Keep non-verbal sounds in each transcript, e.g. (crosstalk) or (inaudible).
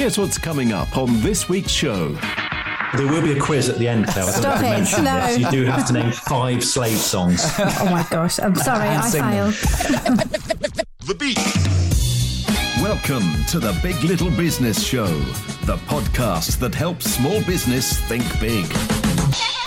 Here's what's coming up on this week's show. There will be a quiz at the end, though. I don't Stop know if I it, mentioned no. this. You do have to name five Slade songs. (laughs) Oh my gosh, I'm sorry, I failed. The Beat. Welcome to the Big Little Business Show, the podcast that helps small business think big.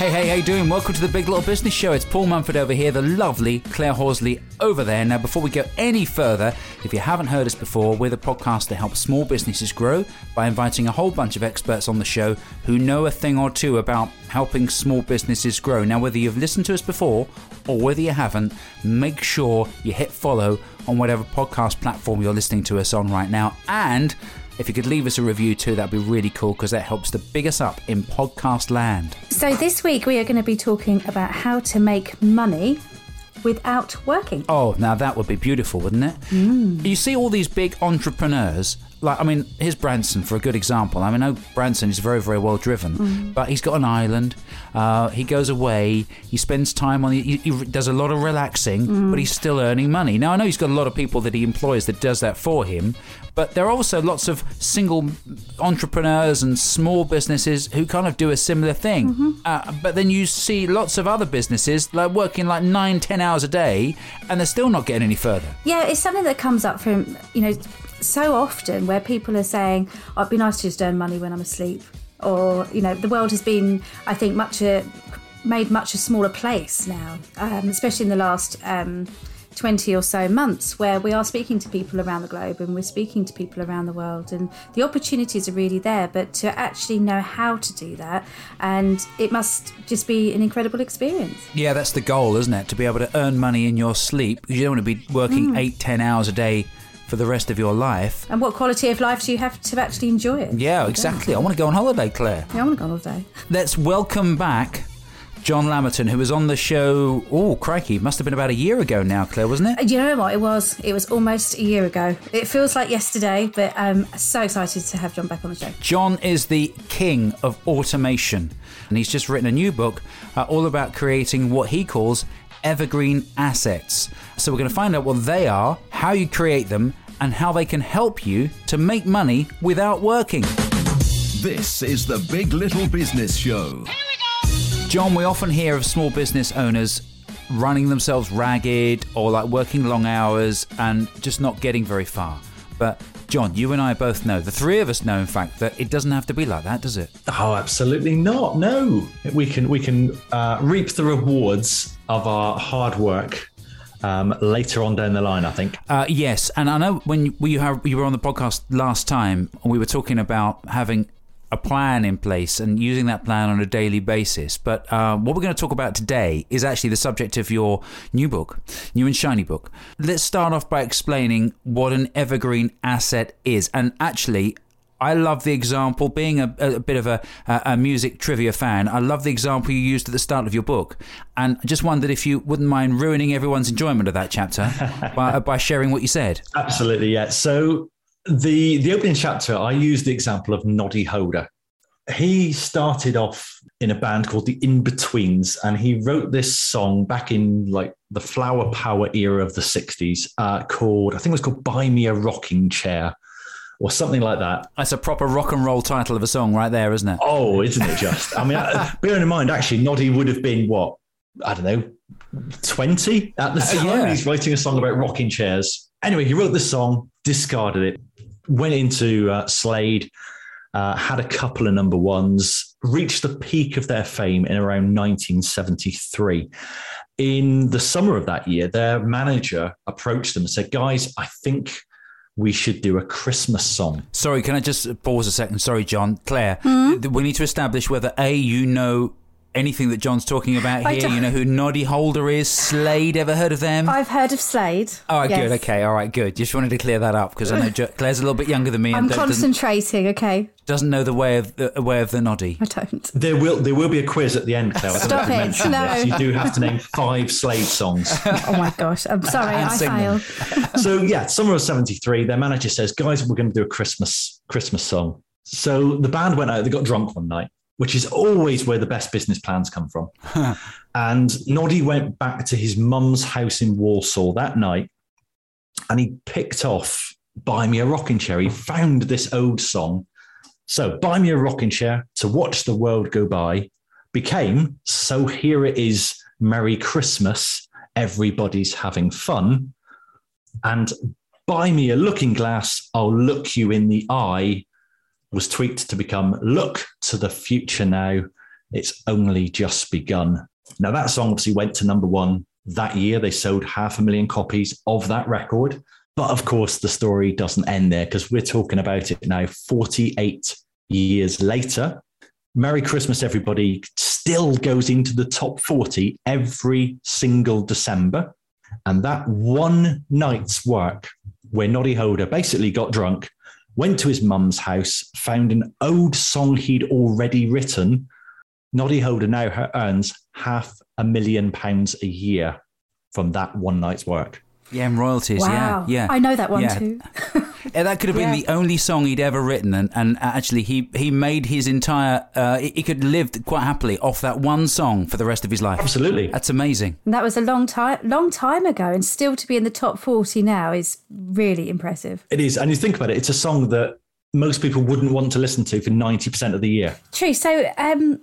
Hey, hey, how you doing? Welcome to the Big Little Business Show. It's Paul Mumford over here, the lovely Claire Horsley over there. Now, before we go any further, if you haven't heard us before, we're the podcast that helps small businesses grow by inviting a whole bunch of experts on the show who know a thing or two about helping small businesses grow. Now, whether you've listened to us before or whether you haven't, make sure you hit follow on whatever podcast platform you're listening to us on right now. And if you could leave us a review too, that'd be really cool because that helps to big us up in podcast land. So this week we are going to be talking about how to make money without working. Oh, now that would be beautiful, wouldn't it? Mm. You see all these big entrepreneurs. Like, I mean, here's Branson for a good example. I mean, I know Branson is very, very well driven, but he's got an island. Uh, he goes away. He spends time on. He, he does a lot of relaxing, but he's still earning money. Now, I know he's got a lot of people that he employs that does that for him, but there are also lots of single entrepreneurs and small businesses who kind of do a similar thing. Uh, but then you see lots of other businesses like working like nine, ten hours a day, and they're still not getting any further. Yeah, it's something that comes up from, you know, so often where people are saying, oh, it'd be nice to just earn money when I'm asleep. Or, you know, the world has been, I think, much a, made much a smaller place now, um, especially in the last um, 20 or so months, where we are speaking to people around the globe and we're speaking to people around the world. And the opportunities are really there, but to actually know how to do that, and it must just be an incredible experience. Yeah, that's the goal, isn't it? To be able to earn money in your sleep because you don't want to be working eight, ten hours a day for the rest of your life. And what quality of life do you have to actually enjoy it? Yeah, exactly. I want to go on holiday, Claire. Yeah, I want to go on holiday. Let's welcome back John Lamerton, who was on the show. Oh, crikey, must have been about a year ago now, Claire, wasn't it? You know what it was? It was almost a year ago. It feels like yesterday, but I'm so excited to have John back on the show. John is the king of automation, and he's just written a new book uh, all about creating what he calls evergreen assets. So, we're going to find out what they are, how you create them, and how they can help you to make money without working. This is the Big Little Business Show. John, we often hear of small business owners running themselves ragged or like working long hours and just not getting very far. But John, you and I both know, the three of us know, in fact, that it doesn't have to be like that, does it? Oh, absolutely not. No, we can we can uh, reap the rewards of our hard work um, later on down the line. I think. Uh, yes, and I know when you, have, you were on the podcast last time, we were talking about having a plan in place and using that plan on a daily basis. But uh, what we're going to talk about today is actually the subject of your new book, new and shiny book. Let's start off by explaining what an evergreen asset is. And actually, I love the example, being a, a bit of a, a music trivia fan, I love the example you used at the start of your book. And I just wondered if you wouldn't mind ruining everyone's enjoyment of that chapter (laughs) by, by sharing what you said. Absolutely, yeah. So the the opening chapter, I used the example of Noddy Holder. He started off in a band called the In Betweens, and he wrote this song back in like the flower power era of the '60s, uh, called I think it was called "Buy Me a Rocking Chair." Or something like that. That's a proper rock and roll title of a song, right there, isn't it? Oh, isn't it just? I mean, bearing in mind, actually, Noddy would have been what I don't know, twenty at the time. yeah. He's writing a song about rocking chairs. Anyway, he wrote the song, discarded it, went into uh, Slade, uh, had a couple of number ones, reached the peak of their fame in around 1973. In the summer of that year, their manager approached them and said, "Guys, I think." We should do a Christmas song. Sorry, can I just pause a second? Sorry, John. Claire, hmm? we need to establish whether A, you know anything that John's talking about here. You know who Noddy Holder is, Slade, ever heard of them? I've heard of Slade. All right, Yes. good. Okay, all right, good. Just wanted to clear that up because I know jo- Claire's a little bit younger than me I'm and concentrating, okay? doesn't know the way of the uh, way of the Noddy. I don't. There will there will be a quiz at the end, Claire. I Stop it, no. this. You do have to name five Slade songs. (laughs) Oh my gosh, I'm sorry, And I sing failed. (laughs) so yeah, summer of '73, their manager says, "Guys, we're going to do a Christmas Christmas song." So the band went out. They got drunk one night, which is always where the best business plans come from. (laughs) and Noddy went back to his mum's house in Walsall that night, and he picked off "Buy Me a Rocking Chair." He found this old song So, Buy Me a Rocking Chair to Watch the World Go By became So Here It Is, Merry Christmas, Everybody's Having Fun. And Buy Me a Looking Glass, I'll Look You in the Eye was tweaked to become Look to the Future Now, It's Only Just Begun. Now, that song obviously went to number one that year. They sold half a million copies of that record. But of course, the story doesn't end there because we're talking about it now 48 years later. Merry Christmas, everybody still goes into the top 40 every single December. And that one night's work where Noddy Holder basically got drunk, went to his mum's house, found an old song he'd already written. Noddy Holder now earns half a million pounds a year from that one night's work. Yeah, and royalties. Wow. Yeah, yeah. I know that one Yeah. too. (laughs) Yeah, that could have been Yeah. the only song he'd ever written, and, and actually, he he made his entire. Uh, he he could live quite happily off that one song for the rest of his life. Absolutely. That's amazing. And that was a long time, long time ago, and still to be in the top forty now is really impressive. It is. And you think about it, it's a song that most people wouldn't want to listen to for 90% of the year. True. So, um,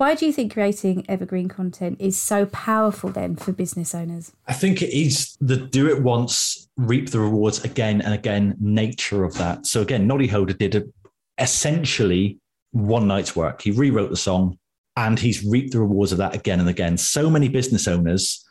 why do you think creating evergreen content is so powerful then for business owners? I think it is the do it once, reap the rewards again and again nature of that. So again, Noddy Holder did a, essentially one night's work. He rewrote the song and he's reaped the rewards of that again and again. So many business owners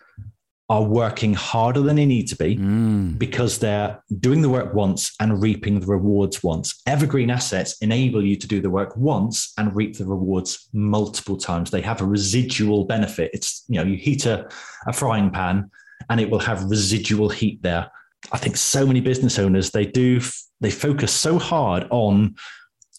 are working harder than they need to be mm. because they're doing the work once and reaping the rewards once. Evergreen assets enable you to do the work once and reap the rewards multiple times. They have a residual benefit. It's, you know, you heat a, a frying pan and it will have residual heat there. I think so many business owners, they do, they focus so hard on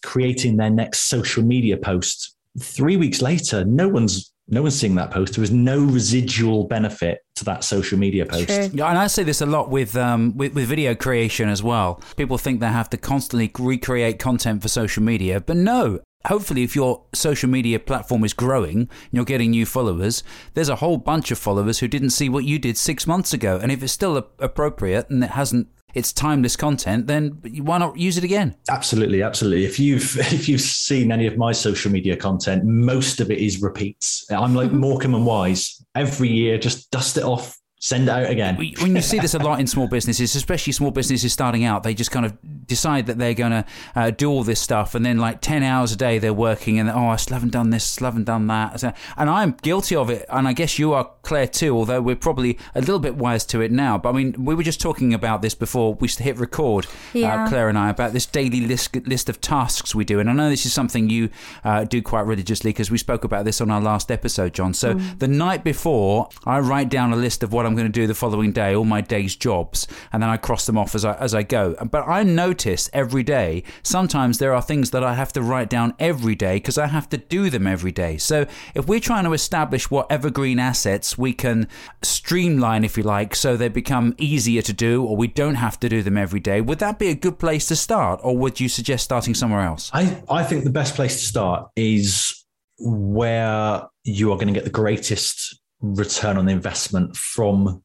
creating their next social media post. Three weeks later, no one's no one's seeing that post. There is no residual benefit to that social media post. True. Yeah, and I say this a lot with, um, with with video creation as well. People think they have to constantly recreate content for social media, but no. Hopefully, if your social media platform is growing and you're getting new followers, there's a whole bunch of followers who didn't see what you did six months ago. And if it's still a- appropriate and it hasn't, it's timeless content, then why not use it again? Absolutely, absolutely. If you've (laughs) if you've seen any of my social media content, most of it is repeats. I'm like mm-hmm. Morecambe and Wise. Every year, just dust it off, send it out again. When you see this a lot in small businesses, especially small businesses starting out, they just kind of decide that they're going to uh, do all this stuff, and then like ten hours a day they're working, and oh, I still haven't done this, still haven't done that, and I'm guilty of it, and I guess you are, Claire, too. Although we're probably a little bit wise to it now. But I mean, we were just talking about this before we hit record, Yeah. uh, Claire and I, about this daily list list of tasks we do, and I know this is something you uh, do quite religiously because we spoke about this on our last episode, John. So the night before, I write down a list of what I'm going to do the following day, all my day's jobs, and then I cross them off as I as I go. But I notice every day sometimes there are things that I have to write down every day because I have to do them every day. So if we're trying to establish what evergreen assets we can streamline, if you like, so they become easier to do, or we don't have to do them every day, would that be a good place to start, or would you suggest starting somewhere else? I, I think the best place to start is where you are going to get the greatest return on investment from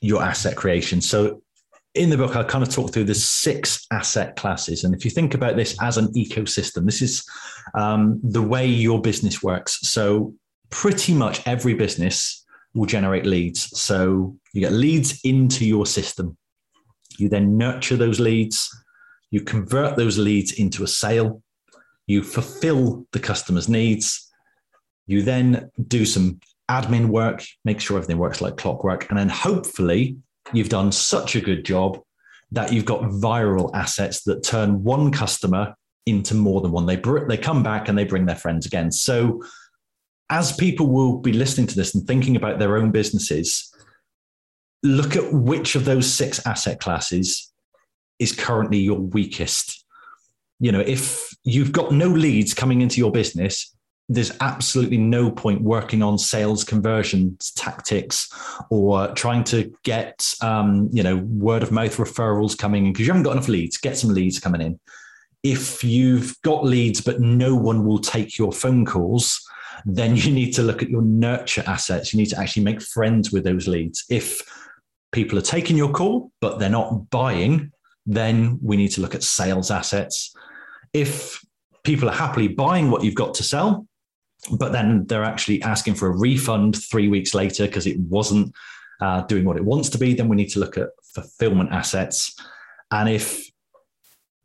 your asset creation. So in the book, I kind of talk through the six asset classes. And if you think about this as an ecosystem, this is um, the way your business works. So pretty much every business will generate leads. So you get leads into your system. You then nurture those leads. You convert those leads into a sale. You fulfill the customer's needs. You then do some admin work, make sure everything works like clockwork. And then hopefully you've done such a good job that you've got viral assets that turn one customer into more than one. They, br- they come back and they bring their friends again. So as people will be listening to this and thinking about their own businesses, look at which of those six asset classes is currently your weakest. You know, if you've got no leads coming into your business, there's absolutely no point working on sales conversion tactics or trying to get um, you know word of mouth referrals coming in because you haven't got enough leads. Get some leads coming in. If you've got leads but no one will take your phone calls, then you need to look at your nurture assets. You need to actually make friends with those leads. If people are taking your call but they're not buying, then we need to look at sales assets. If people are happily buying what you've got to sell, but then they're actually asking for a refund three weeks later because it wasn't uh, doing what it wants to be, then we need to look at fulfillment assets. And if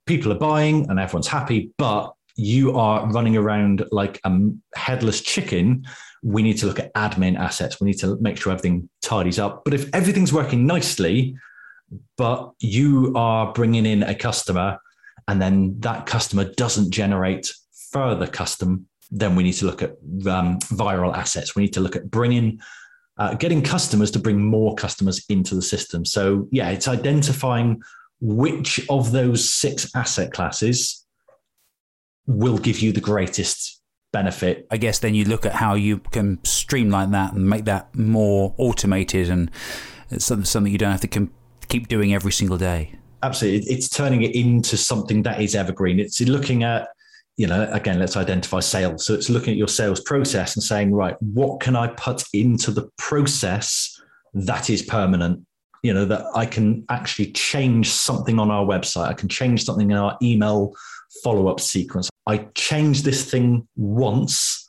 people are buying and everyone's happy, but you are running around like a headless chicken, we need to look at admin assets. We need to make sure everything tidies up. But if everything's working nicely, but you are bringing in a customer and then that customer doesn't generate further custom, then we need to look at um, viral assets. We need to look at bringing, uh, getting customers to bring more customers into the system. So, yeah, it's identifying which of those six asset classes will give you the greatest benefit. I guess then you look at how you can streamline that and make that more automated and something, something you don't have to keep doing every single day. Absolutely. It's turning it into something that is evergreen. It's looking at, you know, again, let's identify sales. So it's looking at your sales process and saying, right, what can I put into the process that is permanent? You know, that I can actually change something on our website. I can change something in our email follow up sequence. I change this thing once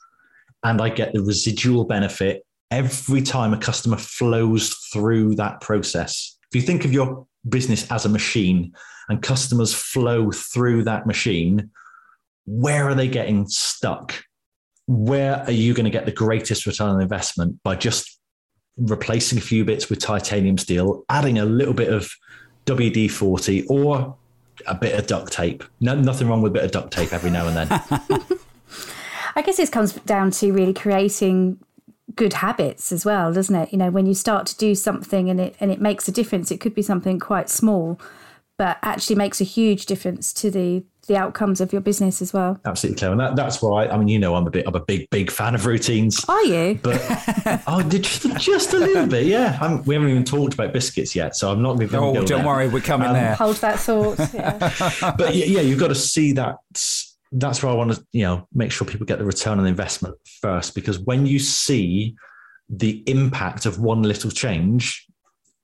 and I get the residual benefit every time a customer flows through that process. If you think of your business as a machine and customers flow through that machine, where are they getting stuck? Where are you going to get the greatest return on investment by just replacing a few bits with titanium steel, adding a little bit of WD 40 or a bit of duct tape? No, nothing wrong with a bit of duct tape every now and then. (laughs) I guess this comes down to really creating good habits as well, doesn't it? You know, when you start to do something and it and it makes a difference, it could be something quite small, but actually makes a huge difference to the the outcomes of your business as well. Absolutely, Claire. And that, that's why I mean, you know, I'm a bit I'm a big big fan of routines. Are you? But (laughs) oh, just, just a little bit, yeah. I'm, we haven't even talked about biscuits yet, so I'm not going to. Oh, don't there. worry, we're coming um, there. Hold that thought. Yeah. (laughs) but yeah, yeah, you've got to see that that's where I want to, you know, make sure people get the return on investment first. Because when you see the impact of one little change,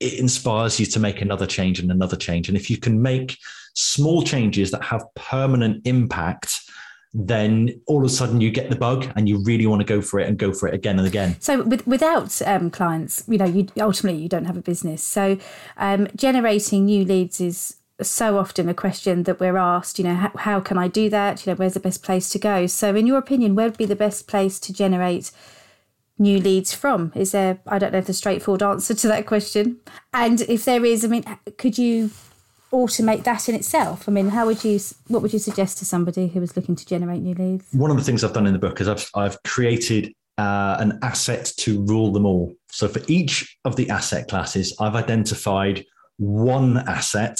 it inspires you to make another change and another change. And if you can make small changes that have permanent impact, then all of a sudden you get the bug and you really want to go for it and go for it again and again. So with, without um, clients, you know, you ultimately you don't have a business. So um, generating new leads is so often a question that we're asked, you know, how, how, can I do that? You know, where's the best place to go? So, in your opinion, where would be the best place to generate new leads from? Is there, I don't know if a straightforward answer to that question. And if there is, I mean, could you automate that in itself? I mean, how would you, what would you suggest to somebody who was looking to generate new leads? One of the things I've done in the book is I've, I've created uh, an asset to rule them all. So for each of the asset classes, I've identified one asset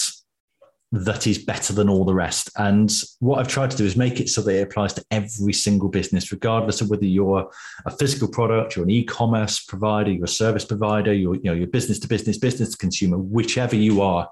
that is better than all the rest. And what I've tried to do is make it so that it applies to every single business, regardless of whether you're a physical product, you're an e-commerce provider, you're a service provider, you're, you know, you're business to business, business to consumer, whichever you are.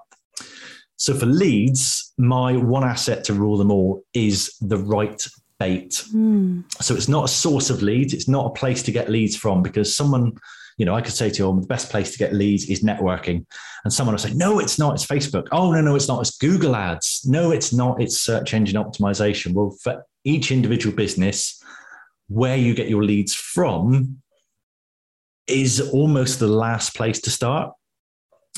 So for leads, my one asset to rule them all is the right bait. Mm. So it's not a source of leads, it's not a place to get leads from because someone you know, I could say to you, the best place to get leads is networking. And someone will say, no, it's not. It's Facebook. Oh, no, no, it's not. It's Google ads. No, it's not. It's search engine optimization. Well, for each individual business, where you get your leads from is almost the last place to start.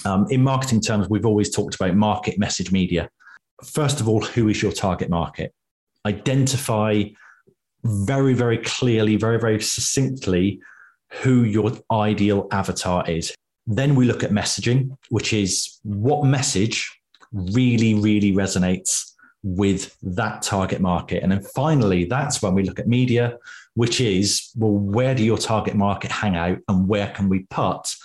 Um, in marketing terms, we've always talked about market message media. First of all, who is your target market? Identify very, very clearly, very, very succinctly who your ideal avatar is. Then we look at messaging, which is what message really, really resonates with that target market. And then finally, that's when we look at media, which is, well, where do your target market hang out and where can we put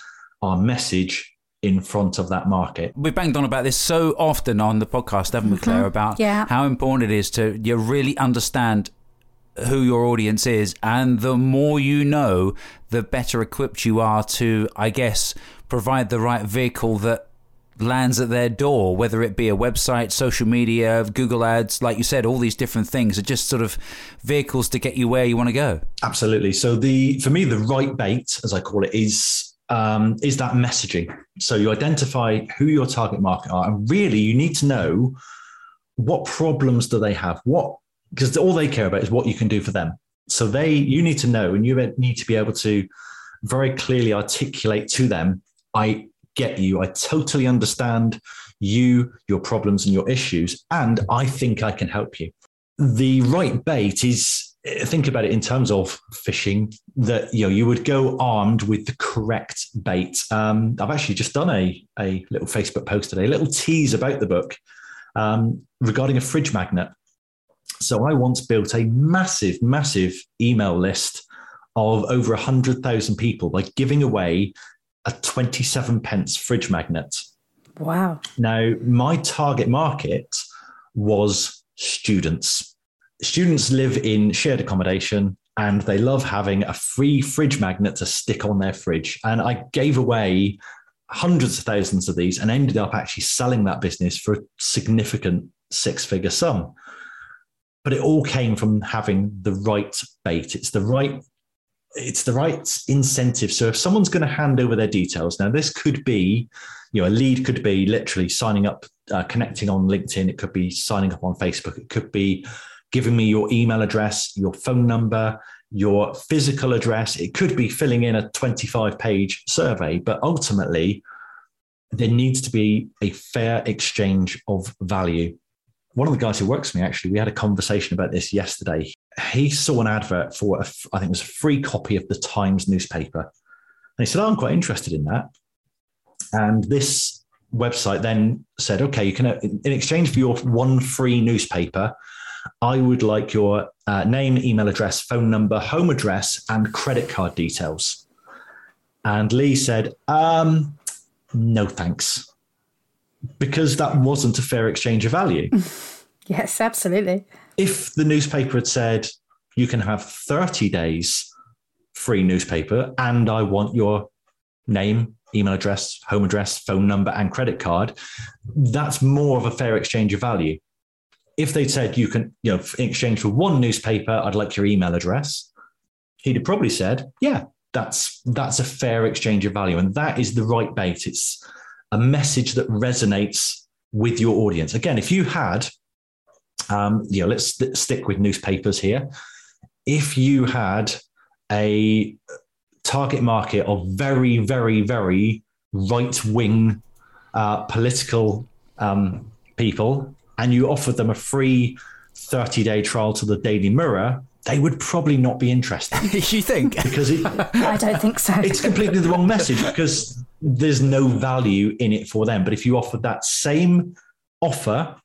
our message in front of that market. We've banged on about this so often on the podcast, haven't we, Claire, mm-hmm. about yeah. how important it is to you really understand who your audience is, and the more you know, the better equipped you are to, I guess, provide the right vehicle that lands at their door, whether it be a website, social media, Google Ads, like you said, all these different things are just sort of vehicles to get you where you want to go. Absolutely. So the for me, the right bait, as I call it, is um, is that messaging. So you identify who your target market are, and really you need to know what problems do they have, what because all they care about is what you can do for them. So they, you need to know, and you need to be able to very clearly articulate to them, I get you. I totally understand you, your problems, and your issues. And I think I can help you. The right bait is think about it in terms of fishing that you know you would go armed with the correct bait. Um, i've actually just done a, a little facebook post today a little tease about the book um, regarding a fridge magnet. So i once built a massive massive email list of over 100000 people by giving away a 27 pence fridge magnet. Wow. Now my target market was students students live in shared accommodation and they love having a free fridge magnet to stick on their fridge. And I gave away hundreds of thousands of these and ended up actually selling that business for a significant six figure sum. But it all came from having the right bait. It's the right it's the right incentive. So if someone's going to hand over their details, now this could be, you know, a lead could be literally signing up, uh, connecting on LinkedIn. It could be signing up on Facebook. It could be giving me your email address, your phone number, your physical address. It could be filling in a 25 page survey, but ultimately, there needs to be a fair exchange of value. One of the guys who works for me, actually, we had a conversation about this yesterday. He saw an advert for, a, I think it was a free copy of the Times newspaper. And he said, oh, I'm quite interested in that. And this website then said, okay, you can, uh, in exchange for your one free newspaper, I would like your uh, name, email address, phone number, home address, and credit card details. And Lee said, um, no thanks. Because that wasn't a fair exchange of value. (laughs) yes, absolutely. If the newspaper had said, you can have 30 days free newspaper, and I want your name, email address, home address, phone number, and credit card, that's more of a fair exchange of value if they'd said you can, you know, in exchange for one newspaper, I'd like your email address, he'd have probably said, yeah, that's that's a fair exchange of value, and that is the right bait. It's a message that resonates with your audience. Again, if you had, um, you know, let's st- stick with newspapers here. If you had a target market of very, very, very right wing uh, political um, people and you offered them a free 30 day trial to the Daily Mirror, they would probably not be interested. (laughs) you think? Because it, (laughs) I don't think so. It's completely the wrong message because there's no value in it for them. But if you offered that same offer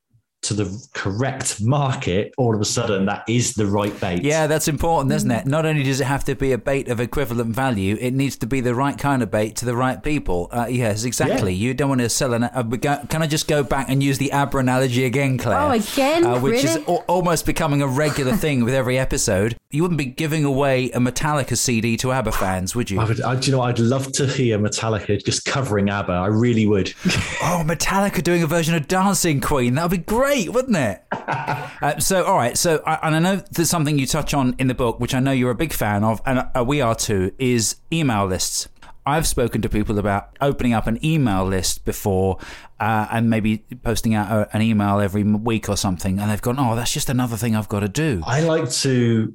to the correct market, all of a sudden that is the right bait. Yeah, that's important, isn't it? Not only does it have to be a bait of equivalent value, it needs to be the right kind of bait to the right people. Uh, yes, exactly. Yeah. You don't want to sell an. Uh, can I just go back and use the ABBA analogy again, Claire? Oh, again, uh, which really? is a- almost becoming a regular (laughs) thing with every episode. You wouldn't be giving away a Metallica CD to ABBA fans, would you? I would. I, do you know? I'd love to hear Metallica just covering ABBA. I really would. (laughs) oh, Metallica doing a version of Dancing Queen. That would be great, wouldn't it? (laughs) uh, so, all right. So, I, and I know there's something you touch on in the book, which I know you're a big fan of, and uh, we are too, is email lists. I've spoken to people about opening up an email list before uh, and maybe posting out a, an email every week or something, and they've gone, "Oh, that's just another thing I've got to do." I like to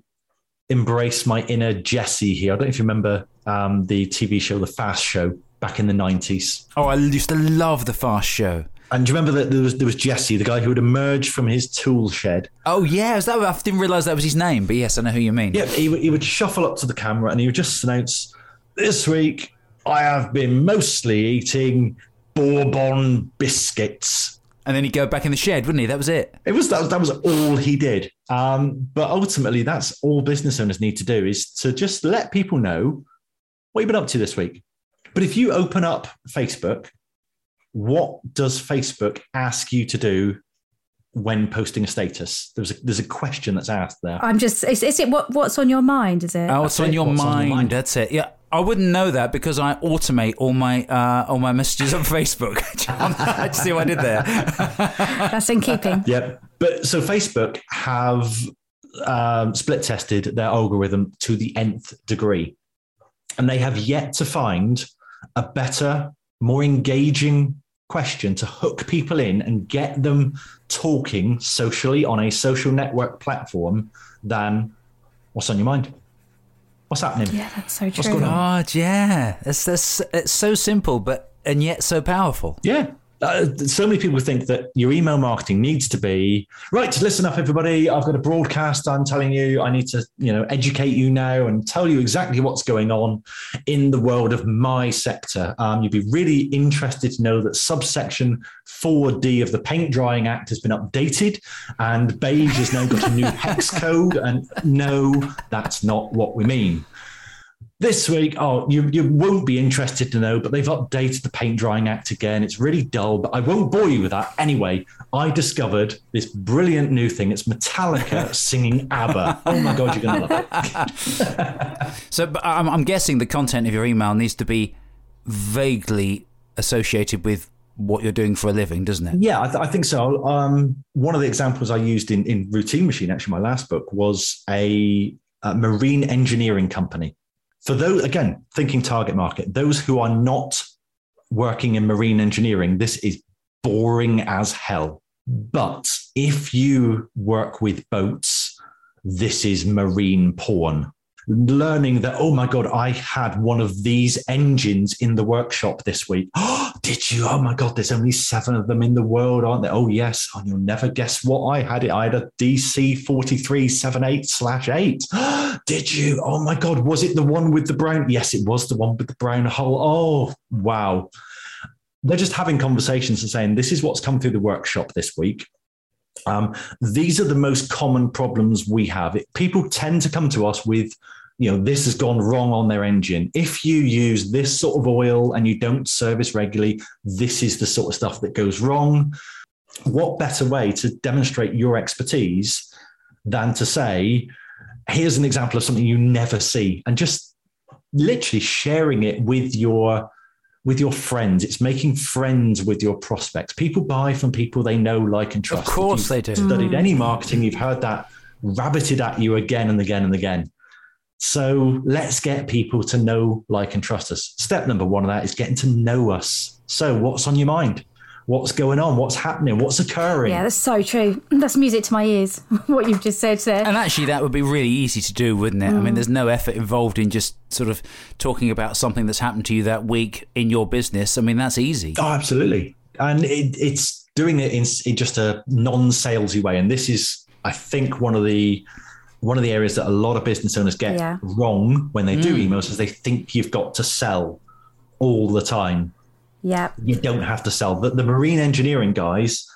embrace my inner Jesse here. I don't know if you remember um, the TV show The Fast Show back in the nineties. Oh, I used to love The Fast Show. And do you remember that there was there was Jesse, the guy who would emerge from his tool shed? Oh yeah, that, I didn't realise that was his name, but yes, I know who you mean. Yeah, he, he would shuffle up to the camera and he would just announce, "This week I have been mostly eating bourbon biscuits." And then he'd go back in the shed, wouldn't he? That was it. It was that, that was all he did. Um, but ultimately, that's all business owners need to do is to just let people know what you've been up to this week. But if you open up Facebook what does Facebook ask you to do when posting a status? There's a, there's a question that's asked there. I'm just, is, is it what, what's on your mind? Is it? Oh, what's, on your, what's mind, on your mind? That's it. Yeah. I wouldn't know that because I automate all my uh, all my messages on (laughs) Facebook. (laughs) I just see what I did there. (laughs) That's in keeping. Yep. But so Facebook have um, split tested their algorithm to the nth degree, and they have yet to find a better, more engaging question to hook people in and get them talking socially on a social network platform than what's on your mind. What's happening? Yeah, that's so true. What's going on? God, yeah. It's, it's, it's so simple, but and yet so powerful. Yeah. Uh, so many people think that your email marketing needs to be right. Listen up, everybody. I've got a broadcast. I'm telling you, I need to, you know, educate you now and tell you exactly what's going on in the world of my sector. Um, you'd be really interested to know that subsection 4D of the Paint Drying Act has been updated, and beige has now got a new hex code. And no, that's not what we mean. This week, oh, you, you won't be interested to know, but they've updated the paint drying act again. It's really dull, but I won't bore you with that. Anyway, I discovered this brilliant new thing. It's Metallica (laughs) singing ABBA. Oh my God, you're going to love it. (laughs) So but I'm, I'm guessing the content of your email needs to be vaguely associated with what you're doing for a living, doesn't it? Yeah, I, th- I think so. Um, one of the examples I used in, in Routine Machine, actually, my last book, was a, a marine engineering company. For those, again, thinking target market, those who are not working in marine engineering, this is boring as hell. But if you work with boats, this is marine porn. Learning that, oh my God, I had one of these engines in the workshop this week. (gasps) Oh, Did you? Oh my God, there's only seven of them in the world, aren't there? Oh, yes. And you'll never guess what I had. It. I had a DC 4378 slash 8. (gasps) Did you? Oh my God, was it the one with the brown? Yes, it was the one with the brown hole. Oh, wow. They're just having conversations and saying, this is what's come through the workshop this week. Um, these are the most common problems we have. It, people tend to come to us with, you know, this has gone wrong on their engine. If you use this sort of oil and you don't service regularly, this is the sort of stuff that goes wrong. What better way to demonstrate your expertise than to say, here's an example of something you never see, and just literally sharing it with your with your friends. It's making friends with your prospects. People buy from people they know, like, and trust. Of course they do. Studied any marketing, you've heard that rabbited at you again and again and again. So let's get people to know, like, and trust us. Step number one of that is getting to know us. So, what's on your mind? What's going on? What's happening? What's occurring? Yeah, that's so true. (laughs) That's music to my ears. (laughs) what you've just said there. And actually, that would be really easy to do, wouldn't it? I Mm. mean, there's no effort involved in just sort of talking about something that's happened to you that week in your business. I mean, that's easy. Oh, absolutely. And it, it's doing it in, in just a non-salesy way. And this is, I think, one of the one of the areas that a lot of business owners get Yeah. wrong when they do mm. emails is they think you've got to sell all the time. yeah. You don't have to sell. The, the marine engineering guys,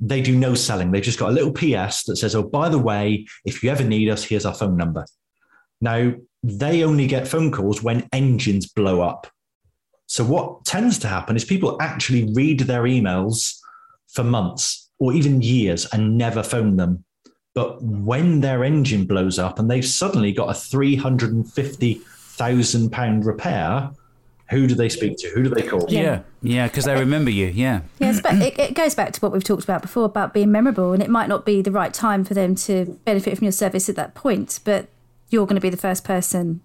they do no selling. They've just got a little PS that says, "Oh, by the way, if you ever need us, here's our phone number." Now they only get phone calls when engines blow up. So what tends to happen is people actually read their emails for months or even years and never phone them. But when their engine blows up and they've suddenly got a three hundred and fifty thousand pound repair, who do they speak to? Who do they call? Yeah, yeah, because they uh, remember you. Yeah. Yeah, but it, it goes back to what we've talked about before about being memorable, and it might not be the right time for them to benefit from your service at that point, but you're going to be the first person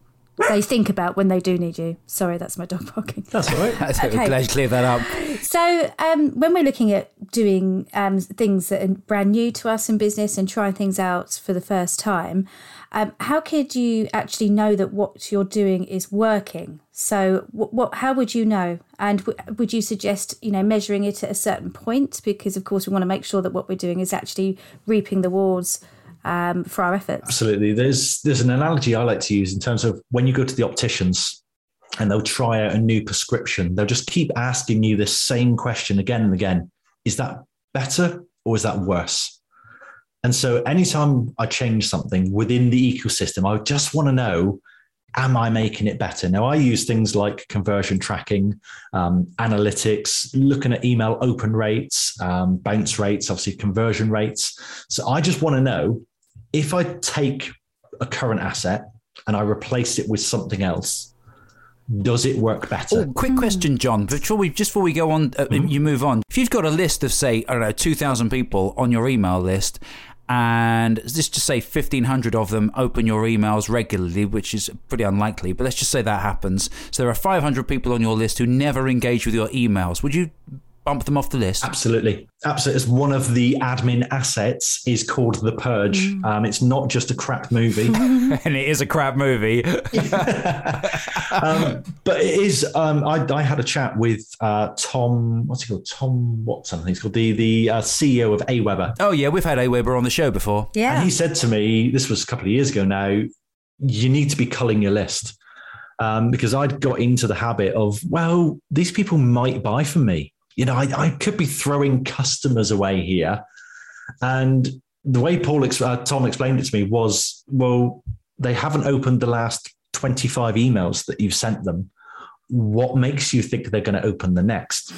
they think about when they do need you. Sorry, that's my dog (laughs) barking. That's all right. I'm Okay. glad you cleared that up. So, um, when we're looking at doing um, things that are brand new to us in business and trying things out for the first time, um, how could you actually know that what you're doing is working? So, what, what how would you know? And w- would you suggest you know measuring it at a certain point? Because of course we want to make sure that what we're doing is actually reaping the rewards um, for our efforts. Absolutely. There's there's an analogy I like to use in terms of when you go to the opticians and they'll try out a new prescription, they'll just keep asking you this same question again and again. Is that better or is that worse? And so anytime I change something within the ecosystem, I just want to know, am I making it better? Now I use things like conversion tracking, um, analytics, looking at email open rates, um, bounce rates, obviously conversion rates. So I just want to know if I take a current asset and I replace it with something else, does it work better? Oh, quick question, John. Before we just before we go on, uh, you move on. If you've got a list of say I don't know two thousand people on your email list, and let's just say fifteen hundred of them open your emails regularly, which is pretty unlikely, but let's just say that happens. So there are five hundred people on your list who never engage with your emails. Would you bump them off the list. Absolutely, absolutely. It's one of the admin assets is called The Purge. Um, it's not just a crap movie, (laughs) (laughs) and it is a crap movie. (laughs) um, but it is. Um, I, I had a chat with uh, Tom. What's he called? Tom Watson. I think he's called the the uh, CEO of AWeber. oh yeah, we've had Aweber on the show before. Yeah. And he said to me, this was a couple of years ago now, you need to be culling your list. Um, because I'd got into the habit of, well, these people might buy from me. You know, I, I could be throwing customers away here. And the way Paul, ex- uh, Tom explained it to me was, well, they haven't opened the last 25 emails that you've sent them. What makes you think they're going to open the next?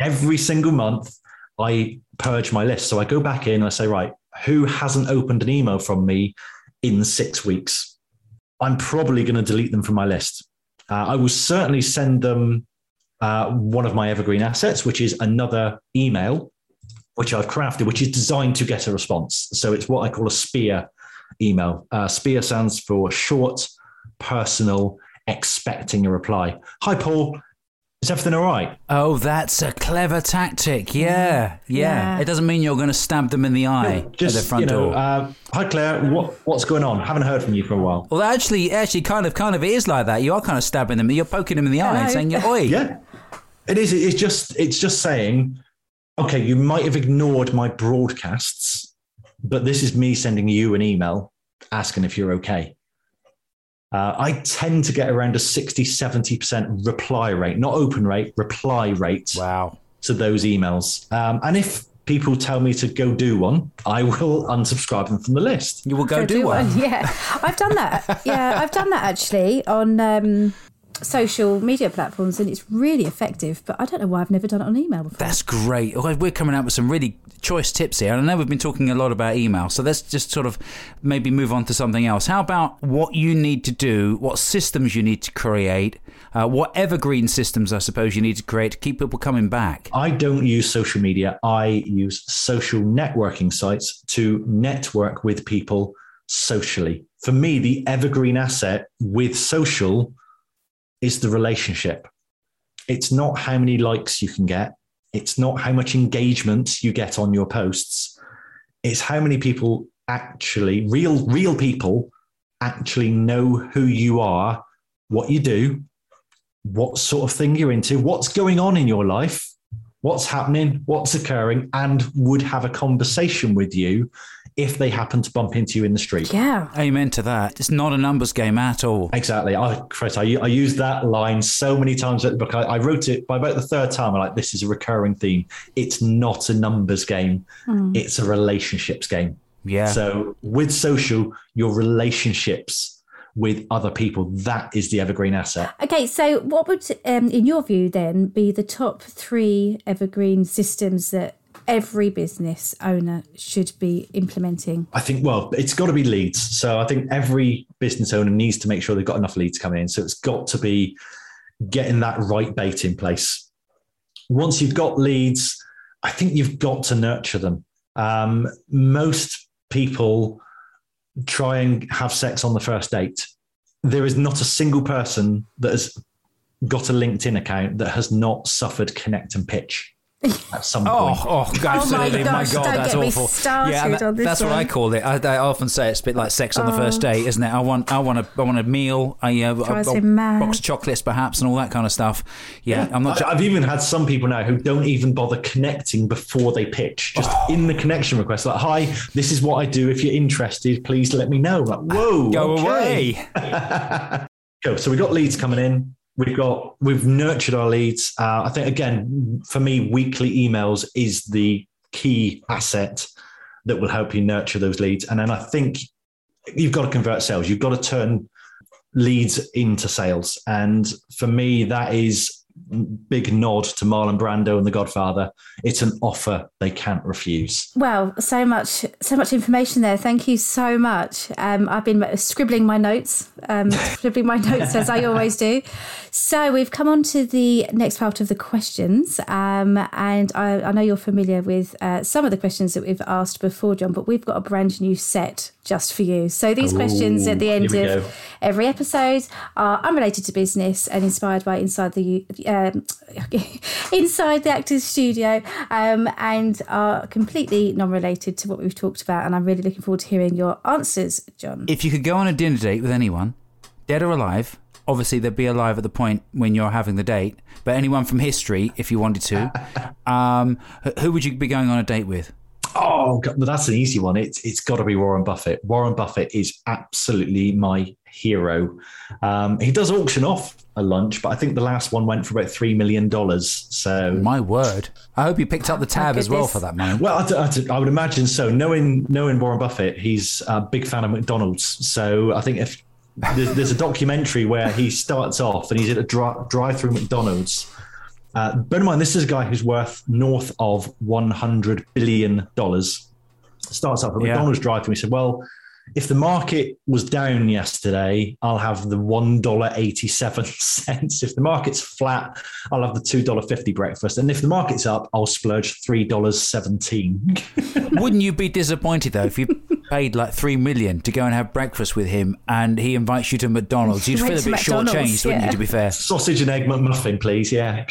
Every single month, I purge my list. So I go back in and I say, right, who hasn't opened an email from me in six weeks? I'm probably going to delete them from my list. Uh, I will certainly send them uh, one of my evergreen assets, which is another email, which I've crafted, which is designed to get a response. So it's what I call a spear email. Uh, spear stands for short, personal, expecting a reply. Hi, Paul. Is everything all right? Oh, that's a clever tactic. Yeah, yeah. Yeah. It doesn't mean you're going to stab them in the eye at Just their front you know, door. uh, hi Claire. What what's going on? Haven't heard from you for a while. well, actually, actually, kind of, kind of is like that. You are kind of stabbing them. You're poking them in the eye and saying, "Oi, (laughs) Yeah, it is. It's just it's just saying, okay, you might have ignored my broadcasts, but this is me sending you an email asking if you're okay. Uh, I tend to get around a 60, 70% reply rate, not open rate, reply rate wow." to those emails. Um, and if people tell me to go do one, I will (laughs) unsubscribe them from the list. You will go, Go do one. Yeah, I've done that. Yeah, I've done that actually on um, social media platforms, and it's really effective. But I don't know why I've never done it on email before. That's great. We're coming out with some really choice tips here. And I know we've been talking a lot about email, so let's just sort of maybe move on to something else. How about what you need to do, what systems you need to create, uh, what evergreen systems I suppose you need to create to keep people coming back? I don't use social media. I use social networking sites to network with people socially. For me, the evergreen asset with social is the relationship. It's not how many likes you can get, it's not how much engagement you get on your posts. It's how many people actually, real, real people actually know who you are, what you do, what sort of thing you're into, what's going on in your life, what's happening, what's occurring, and would have a conversation with you if they happen to bump into you in the street. Yeah, Amen to that. It's not a numbers game at all. Exactly. I, Chris, I, I used that line so many times at the book. I, I wrote it by about the third time. I'm like, this is a recurring theme. It's not a numbers game. It's a relationships game. Yeah. So with social, your relationships with other people, that is the evergreen asset. Okay, so what would, um, in your view, then be the top three evergreen systems that every business owner should be implementing? I think, well, it's got to be leads. So I think every business owner needs to make sure they've got enough leads coming in. So it's got to be getting that right bait in place. Once you've got leads, I think you've got to nurture them. Um, most people try and have sex on the first date. There is not a single person that has got a LinkedIn account that has not suffered connect and pitch at some Oh, point. oh, oh absolutely! my, gosh, God, don't that's get me awful. started yeah, that- on this that's what I call it. I, I often say it's a bit like sex on the first date, isn't it? I want, I want a, I want a meal, a, uh, a, Drives a box of chocolates, perhaps, and all that kind of stuff. Yeah, I'm not. I- I've even had some people now who don't even bother connecting before they pitch. Just Oh. in the connection request, like, "Hi, this is what I do. If you're interested, please let me know." Like, whoa, Go okay. away. (laughs) Cool. So we've got leads coming in. We've got we've nurtured our leads. Uh, I think again, for me, weekly emails is the key asset that will help you nurture those leads. And then I think you've got to convert sales. You've got to turn leads into sales. And for me, that is big nod to Marlon Brando and The Godfather. It's an offer they can't refuse. Well, so much, so much information there. Thank you so much. Um, I've been scribbling my notes, um, (laughs) scribbling my notes as I always do. So we've come on to the next part of the questions, um, and I, I know you're familiar with uh, some of the questions that we've asked before, John. But we've got a brand new set just for you. So these Ooh, questions at the end of go. every episode are unrelated to business and inspired by inside the um, (laughs) inside the actors studio um, and are completely non-related to what we've talked about. And I'm really looking forward to hearing your answers, John. If you could go on a dinner date with anyone, dead or alive, obviously they'd be alive at the point when you're having the date, but anyone from history, if you wanted to, (laughs) um, who would you be going on a date with? Oh, God, well, that's an easy one. It's it's got to be Warren Buffett. Warren Buffett is absolutely my hero. Um, he does auction off a lunch, but I think the last one went for about three million dollars. So, My word. I hope you picked up the tab as well for that money. well, I, I- I would imagine so. Knowing knowing Warren Buffett, he's a big fan of McDonald's. So I think if there's, there's a documentary where he starts off and he's at a dri- drive-through McDonald's. Uh, bear in mind, this is a guy who's worth north of 100 billion dollars. Starts up at Yeah. McDonald's drive-through. He said, "Well, if the market was down yesterday, I'll have the one dollar eighty-seven (laughs) cents. If the market's flat, I'll have the two dollar fifty breakfast, and if the market's up, I'll splurge three dollars seventeen. (laughs) Wouldn't you be disappointed though if you paid like three million to go and have breakfast with him and he invites you to McDonald's? You'd feel a bit McDonald's, shortchanged, wouldn't you? To be fair. Sausage and egg McMuffin, please. Yeah.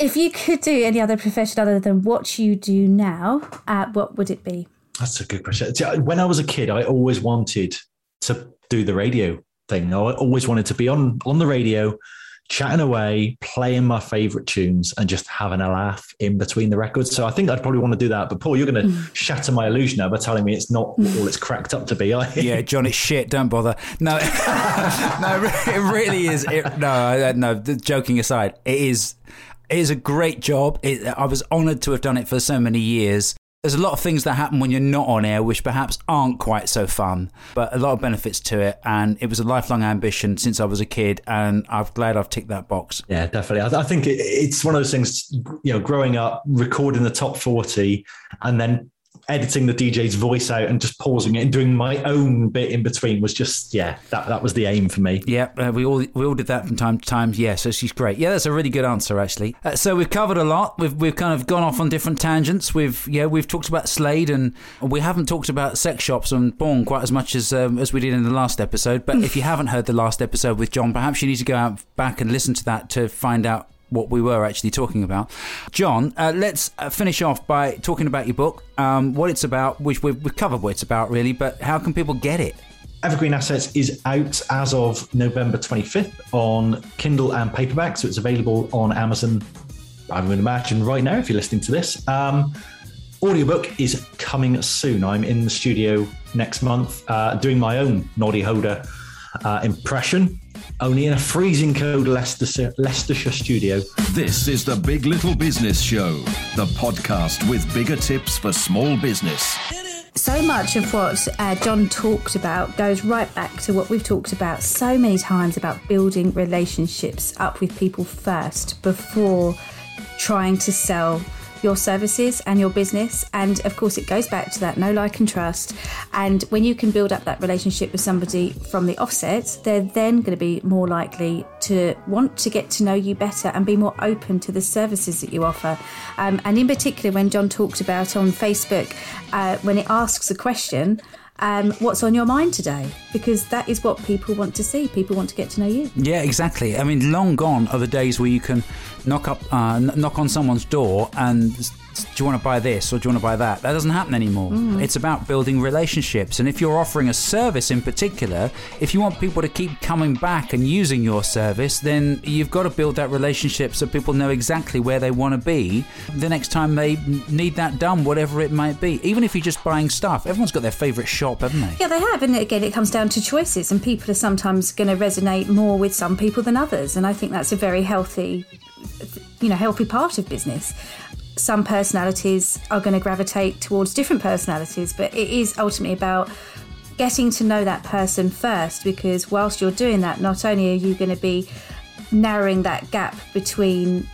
If you could do any other profession other than what you do now, uh, what would it be? That's a good question. See, When I was a kid, I always wanted to do the radio thing. I always wanted to be on on the radio, chatting away, playing my favorite tunes, and just having a laugh in between the records. So I think I'd probably want to do that. But Paul, you're going to mm. shatter my illusion now by telling me it's not mm. all it's cracked up to be. Are you? Yeah, John, it's shit. Don't bother. No, (laughs) no, it really is. It, no, no. Joking aside, it is. It is a great job. It, I was honoured to have done it for so many years. There's a lot of things that happen when you're not on air, which perhaps aren't quite so fun, but a lot of benefits to it. And it was a lifelong ambition since I was a kid, and I'm glad I've ticked that box. Yeah, definitely. I, I think it, it's one of those things, you know, growing up, recording the top 40 and then editing the DJ's voice out and just pausing it and doing my own bit in between was just, yeah, that, that was the aim for me. Yeah, uh, we all we all did that from time to time. Yeah, so she's great. Yeah, that's a really good answer actually. Uh, so we've covered a lot. We've we've kind of gone off on different tangents. We've yeah we've talked about Slade and we haven't talked about sex shops and porn quite as much as um, as we did in the last episode. But if you (laughs) haven't heard the last episode with John, perhaps you need to go out back and listen to that to find out what we were actually talking about. John, uh, let's uh, finish off by talking about your book, um, what it's about, which we've, we've covered what it's about really, but how can people get it? Evergreen Assets is out as of November 25th on Kindle and paperback. So it's available on Amazon, I would imagine, right now if you're listening to this. Um, audiobook is coming soon. I'm in the studio next month uh, doing my own Noddy Holder uh, impression, only in a freezing cold Leicestershire, Leicestershire studio. This is the Big Little Business Show, the podcast with bigger tips for small business. So much of what uh, John talked about goes right back to what we've talked about so many times about building relationships up with people first before trying to sell your services and your business. And of course, it goes back to that know like and trust. And when you can build up that relationship with somebody from the offset, they're then going to be more likely to want to get to know you better and be more open to the services that you offer. Um, and in particular, when John talked about on Facebook, uh, when it asks a question, um, what's on your mind today? Because that is what people want to see. People want to get to know you. Yeah, exactly. I mean, long gone are the days where you can knock up, uh, knock on someone's door and do you want to buy this or do you want to buy that? That doesn't happen anymore. It's about building relationships, and if you're offering a service in particular, if you want people to keep coming back and using your service, then you've got to build that relationship so people know exactly where they want to be the next time they need that done, whatever it might be. Even if you're just buying stuff, everyone's got their favourite shop, haven't they? Yeah, they have. And again, it comes down to choices, and people are sometimes going to resonate more with some people than others. And I think that's a very healthy, you know, healthy part of business. Some personalities are going to gravitate towards different personalities, but it is ultimately about getting to know that person first because whilst you're doing that, not only are you going to be narrowing that gap between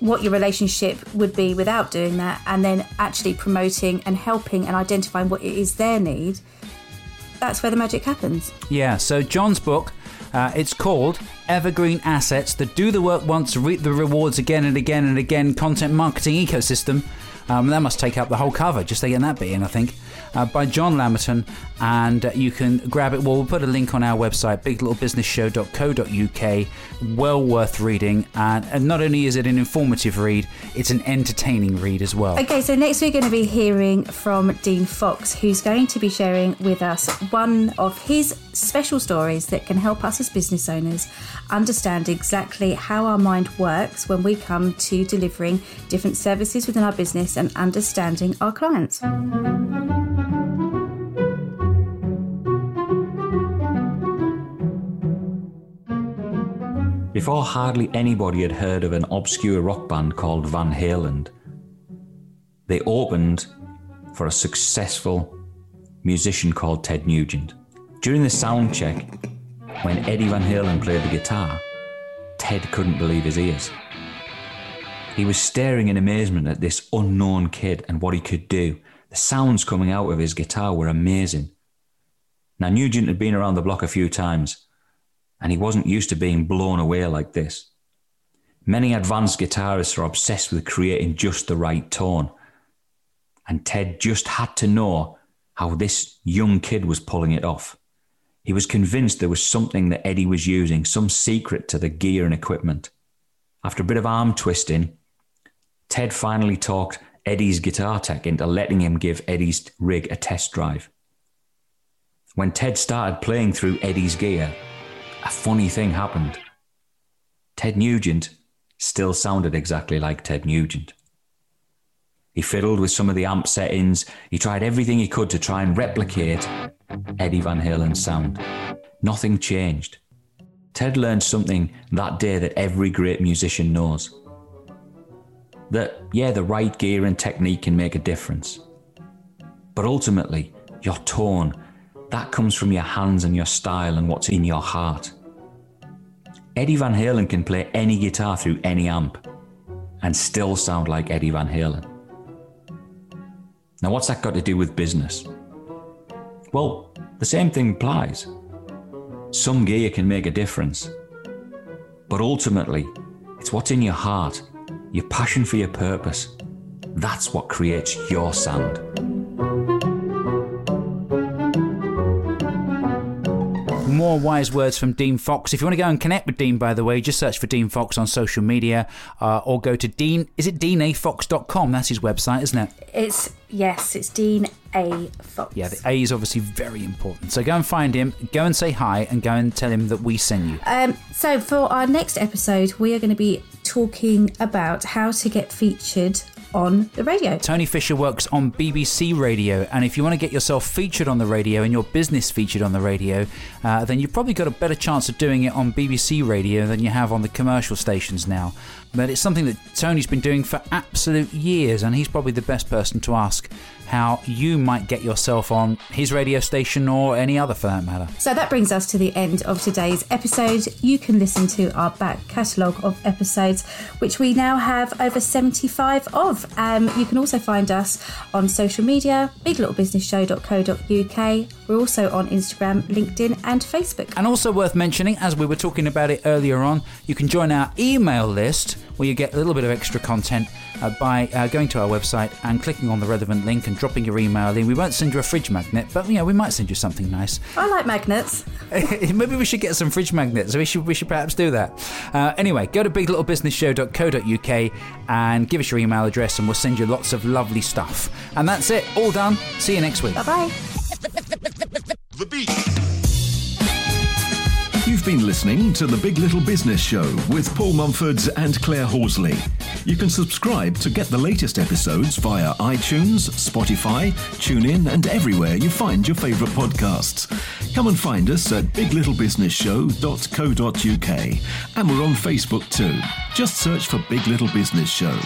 what your relationship would be without doing that and then actually promoting and helping and identifying what it is their need that's where the magic happens Yeah, so John's book, uh, it's called Evergreen Assets The Do the Work Once, Reap the Rewards Again and Again and Again Content Marketing Ecosystem. Um, that must take up the whole cover, just getting that bit in, I think. Uh, by John Lamberton, and you can grab it. Well, we'll put a link on our website, biglittlebusinessshow.co.uk. Well worth reading, and, and not only is it an informative read, it's an entertaining read as well. Okay, so next we're going to be hearing from Dean Fox, who's going to be sharing with us one of his special stories that can help us as business owners understand exactly how our mind works when we come to delivering different services within our business and understanding our clients. Before hardly anybody had heard of an obscure rock band called Van Halen, they opened for a successful musician called Ted Nugent. During the sound check, when Eddie Van Halen played the guitar, Ted couldn't believe his ears. He was staring in amazement at this unknown kid and what he could do. The sounds coming out of his guitar were amazing. Now, Nugent had been around the block a few times, and he wasn't used to being blown away like this. Many advanced guitarists are obsessed with creating just the right tone, and Ted just had to know how this young kid was pulling it off. He was convinced there was something that Eddie was using, some secret to the gear and equipment. After a bit of arm twisting, Ted finally talked Eddie's guitar tech into letting him give Eddie's rig a test drive. When Ted started playing through Eddie's gear, a funny thing happened. Ted Nugent still sounded exactly like Ted Nugent. He fiddled with some of the amp settings. He tried everything he could to try and replicate Eddie Van Halen's sound. Nothing changed. Ted learned something that day that every great musician knows. That, yeah, the right gear and technique can make a difference. But ultimately, your tone, that comes from your hands and your style and what's in your heart. Eddie Van Halen can play any guitar through any amp and still sound like Eddie Van Halen. Now, what's that got to do with business? Well, the same thing applies. Some gear can make a difference. But ultimately, it's what's in your heart, your passion for your purpose. That's what creates your sound. More wise words from Dean Fox. If you want to go and connect with Dean, by the way, just search for Dean Fox on social media uh, or go to Dean. Is it deanafox.com? That's his website, isn't it? It's yes, it's Dean A. Fox. Yeah, the A is obviously very important. So go and find him, go and say hi, and go and tell him that we send you. Um, so for our next episode, we are going to be talking about how to get featured on the radio. Tony Fisher works on BBC Radio, and if you want to get yourself featured on the radio and your business featured on the radio, uh, then you've probably got a better chance of doing it on BBC Radio than you have on the commercial stations now. But it's something that Tony's been doing for absolute years, and he's probably the best person to ask how you might get yourself on his radio station or any other for that matter. So that brings us to the end of today's episode. You can listen to our back catalogue of episodes, which we now have over 75 of. Um, you can also find us on social media, biglittlebusinessshow.co.uk. We're also on Instagram, LinkedIn, and Facebook. And also worth mentioning, as we were talking about it earlier on, you can join our email list where you get a little bit of extra content uh, by uh, going to our website and clicking on the relevant link and dropping your email in. We won't send you a fridge magnet, but you know we might send you something nice. I like magnets. (laughs) Maybe we should get some fridge magnets. We should we should perhaps do that. Uh, anyway, go to biglittlebusinessshow.co.uk and give us your email address, and we'll send you lots of lovely stuff. And that's it. All done. See you next week. Bye bye. The beat. You've been listening to The Big Little Business Show with Paul Mumfords and Claire Horsley. You can subscribe to get the latest episodes via iTunes, Spotify, TuneIn, and everywhere you find your favourite podcasts. Come and find us at biglittlebusinessshow.co.uk. And we're on Facebook too. Just search for Big Little Business Show.